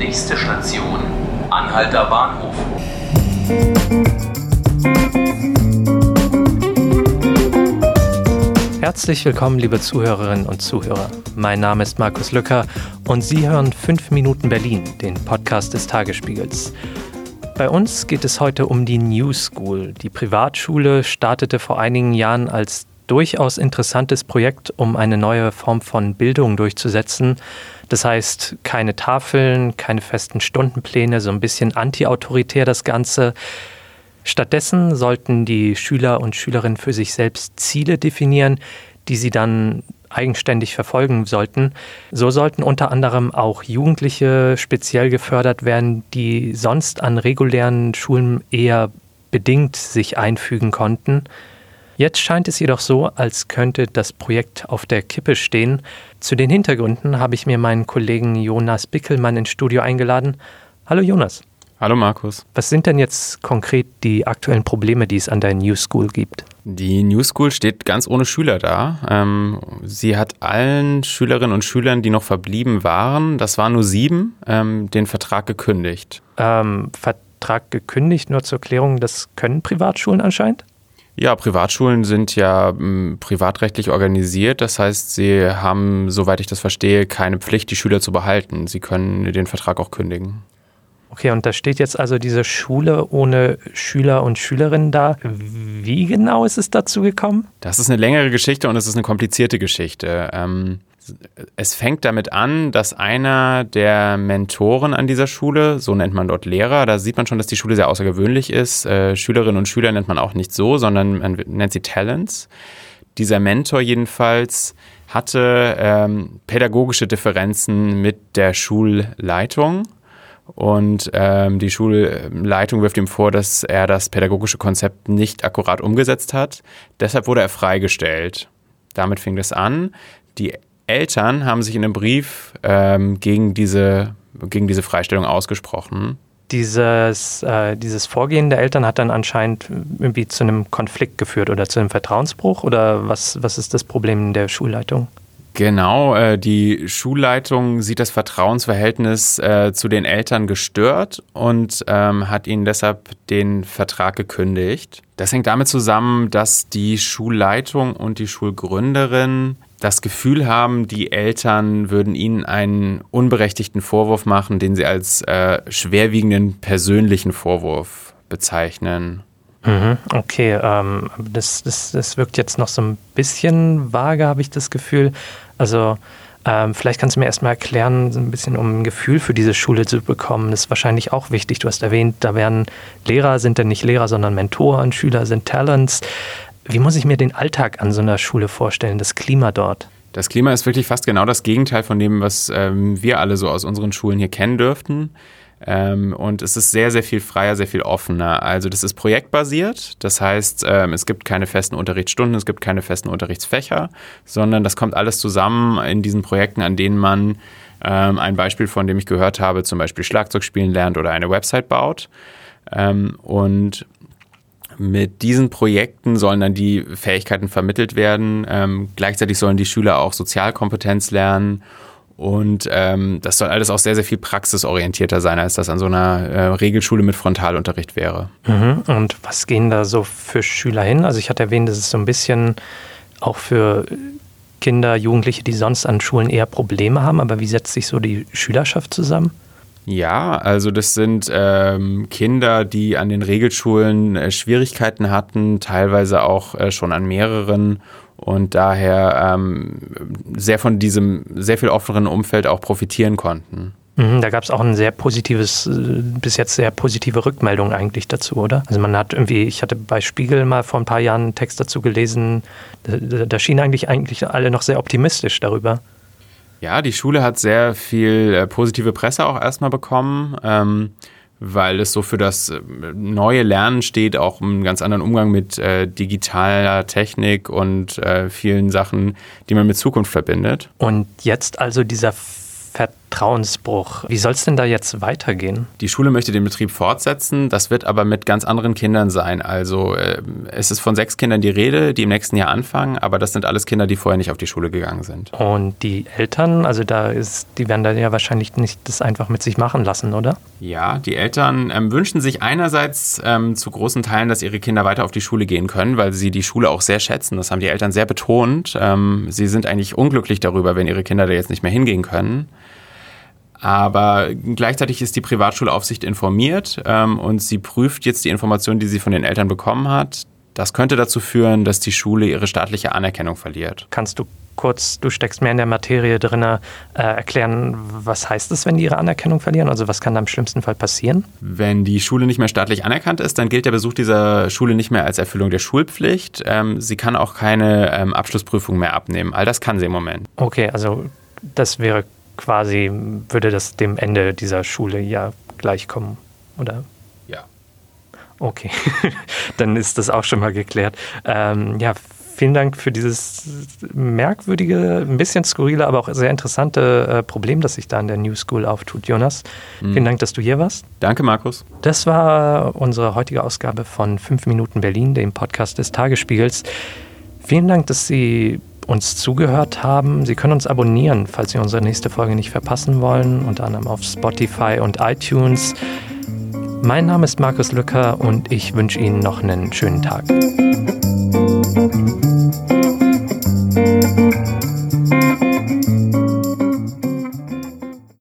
Nächste Station, Anhalter Bahnhof. Herzlich willkommen, liebe Zuhörerinnen und Zuhörer. Mein Name ist Markus Lücker und Sie hören 5 Minuten Berlin, den Podcast des Tagesspiegels. Bei uns geht es heute um die New School. Die Privatschule startete vor einigen Jahren als durchaus interessantes Projekt, um eine neue Form von Bildung durchzusetzen. Das heißt, keine Tafeln, keine festen Stundenpläne, so ein bisschen antiautoritär das Ganze. Stattdessen sollten die Schüler und Schülerinnen für sich selbst Ziele definieren, die sie dann eigenständig verfolgen sollten. So sollten unter anderem auch Jugendliche speziell gefördert werden, die sonst an regulären Schulen eher bedingt sich einfügen konnten. Jetzt scheint es jedoch so, als könnte das Projekt auf der Kippe stehen. Zu den Hintergründen habe ich mir meinen Kollegen Jonas Bickelmann ins Studio eingeladen. Hallo Jonas. Hallo Markus. Was sind denn jetzt konkret die aktuellen Probleme, die es an der New School gibt? Die New School steht ganz ohne Schüler da. Ähm, sie hat allen Schülerinnen und Schülern, die noch verblieben waren, das waren nur sieben, ähm, den Vertrag gekündigt. Ähm, Vertrag gekündigt, nur zur Klärung, das können Privatschulen anscheinend? Ja, Privatschulen sind ja m, privatrechtlich organisiert. Das heißt, sie haben, soweit ich das verstehe, keine Pflicht, die Schüler zu behalten. Sie können den Vertrag auch kündigen. Okay, und da steht jetzt also diese Schule ohne Schüler und Schülerinnen da. Wie genau ist es dazu gekommen? Das ist eine längere Geschichte und es ist eine komplizierte Geschichte. Ähm, es fängt damit an, dass einer der Mentoren an dieser Schule, so nennt man dort Lehrer, da sieht man schon, dass die Schule sehr außergewöhnlich ist. Äh, Schülerinnen und Schüler nennt man auch nicht so, sondern man nennt sie Talents. Dieser Mentor jedenfalls hatte ähm, pädagogische Differenzen mit der Schulleitung. Und ähm, die Schulleitung wirft ihm vor, dass er das pädagogische Konzept nicht akkurat umgesetzt hat. Deshalb wurde er freigestellt. Damit fing das an. Die Eltern haben sich in einem Brief ähm, gegen, diese, gegen diese Freistellung ausgesprochen. Dieses, äh, dieses Vorgehen der Eltern hat dann anscheinend irgendwie zu einem Konflikt geführt oder zu einem Vertrauensbruch? Oder was, was ist das Problem der Schulleitung? Genau, äh, die Schulleitung sieht das Vertrauensverhältnis äh, zu den Eltern gestört und ähm, hat ihnen deshalb den Vertrag gekündigt. Das hängt damit zusammen, dass die Schulleitung und die Schulgründerin das Gefühl haben, die Eltern würden ihnen einen unberechtigten Vorwurf machen, den sie als äh, schwerwiegenden persönlichen Vorwurf bezeichnen. Mhm, okay, ähm, das, das, das wirkt jetzt noch so ein bisschen vage, habe ich das Gefühl. Also ähm, vielleicht kannst du mir erstmal erklären, so ein bisschen um ein Gefühl für diese Schule zu bekommen. Das ist wahrscheinlich auch wichtig. Du hast erwähnt, da werden Lehrer sind dann nicht Lehrer, sondern Mentoren, Schüler sind Talents. Wie muss ich mir den Alltag an so einer Schule vorstellen, das Klima dort? Das Klima ist wirklich fast genau das Gegenteil von dem, was ähm, wir alle so aus unseren Schulen hier kennen dürften. Ähm, und es ist sehr, sehr viel freier, sehr viel offener. Also das ist projektbasiert. Das heißt, ähm, es gibt keine festen Unterrichtsstunden, es gibt keine festen Unterrichtsfächer, sondern das kommt alles zusammen in diesen Projekten, an denen man ähm, ein Beispiel, von dem ich gehört habe, zum Beispiel Schlagzeug spielen lernt oder eine Website baut. Ähm, und mit diesen Projekten sollen dann die Fähigkeiten vermittelt werden. Ähm, gleichzeitig sollen die Schüler auch Sozialkompetenz lernen. Und ähm, das soll alles auch sehr, sehr viel praxisorientierter sein, als das an so einer äh, Regelschule mit Frontalunterricht wäre. Mhm. Und was gehen da so für Schüler hin? Also ich hatte erwähnt, das ist so ein bisschen auch für Kinder, Jugendliche, die sonst an Schulen eher Probleme haben. Aber wie setzt sich so die Schülerschaft zusammen? Ja, also das sind ähm, Kinder, die an den Regelschulen äh, Schwierigkeiten hatten, teilweise auch äh, schon an mehreren und daher ähm, sehr von diesem sehr viel offeneren Umfeld auch profitieren konnten. Mhm, da gab es auch ein sehr positives, äh, bis jetzt sehr positive Rückmeldung eigentlich dazu, oder? Also man hat irgendwie, ich hatte bei Spiegel mal vor ein paar Jahren einen Text dazu gelesen, da, da schienen eigentlich, eigentlich alle noch sehr optimistisch darüber. Ja, die Schule hat sehr viel äh, positive Presse auch erstmal bekommen, ähm, weil es so für das äh, neue Lernen steht, auch einen ganz anderen Umgang mit äh, digitaler Technik und äh, vielen Sachen, die man mit Zukunft verbindet. Und jetzt also dieser Vertrauensbruch. Wie soll es denn da jetzt weitergehen? Die Schule möchte den Betrieb fortsetzen. Das wird aber mit ganz anderen Kindern sein. Also äh, es ist von sechs Kindern die Rede, die im nächsten Jahr anfangen, aber das sind alles Kinder, die vorher nicht auf die Schule gegangen sind. Und die Eltern, also da ist, die werden da ja wahrscheinlich nicht das einfach mit sich machen lassen, oder? Ja, die Eltern ähm, wünschen sich einerseits ähm, zu großen Teilen, dass ihre Kinder weiter auf die Schule gehen können, weil sie die Schule auch sehr schätzen. Das haben die Eltern sehr betont. Ähm, sie sind eigentlich unglücklich darüber, wenn ihre Kinder da jetzt nicht mehr hingehen können. Aber gleichzeitig ist die Privatschulaufsicht informiert ähm, und sie prüft jetzt die Informationen, die sie von den Eltern bekommen hat. Das könnte dazu führen, dass die Schule ihre staatliche Anerkennung verliert. Kannst du kurz, du steckst mehr in der Materie drin, äh, erklären, was heißt es, wenn die ihre Anerkennung verlieren? Also was kann da im schlimmsten Fall passieren? Wenn die Schule nicht mehr staatlich anerkannt ist, dann gilt der Besuch dieser Schule nicht mehr als Erfüllung der Schulpflicht. Ähm, sie kann auch keine ähm, Abschlussprüfung mehr abnehmen. All das kann sie im Moment. Okay, also das wäre quasi, würde das dem Ende dieser Schule ja gleichkommen, oder? Ja. Okay, dann ist das auch schon mal geklärt. Ähm, ja, vielen Dank für dieses merkwürdige, ein bisschen skurrile, aber auch sehr interessante äh, Problem, das sich da in der New School auftut, Jonas. Mhm. Vielen Dank, dass du hier warst. Danke, Markus. Das war unsere heutige Ausgabe von 5 Minuten Berlin, dem Podcast des Tagesspiegels. Vielen Dank, dass Sie uns zugehört haben. Sie können uns abonnieren, falls Sie unsere nächste Folge nicht verpassen wollen, unter anderem auf Spotify und iTunes. Mein Name ist Markus Lücker und ich wünsche Ihnen noch einen schönen Tag.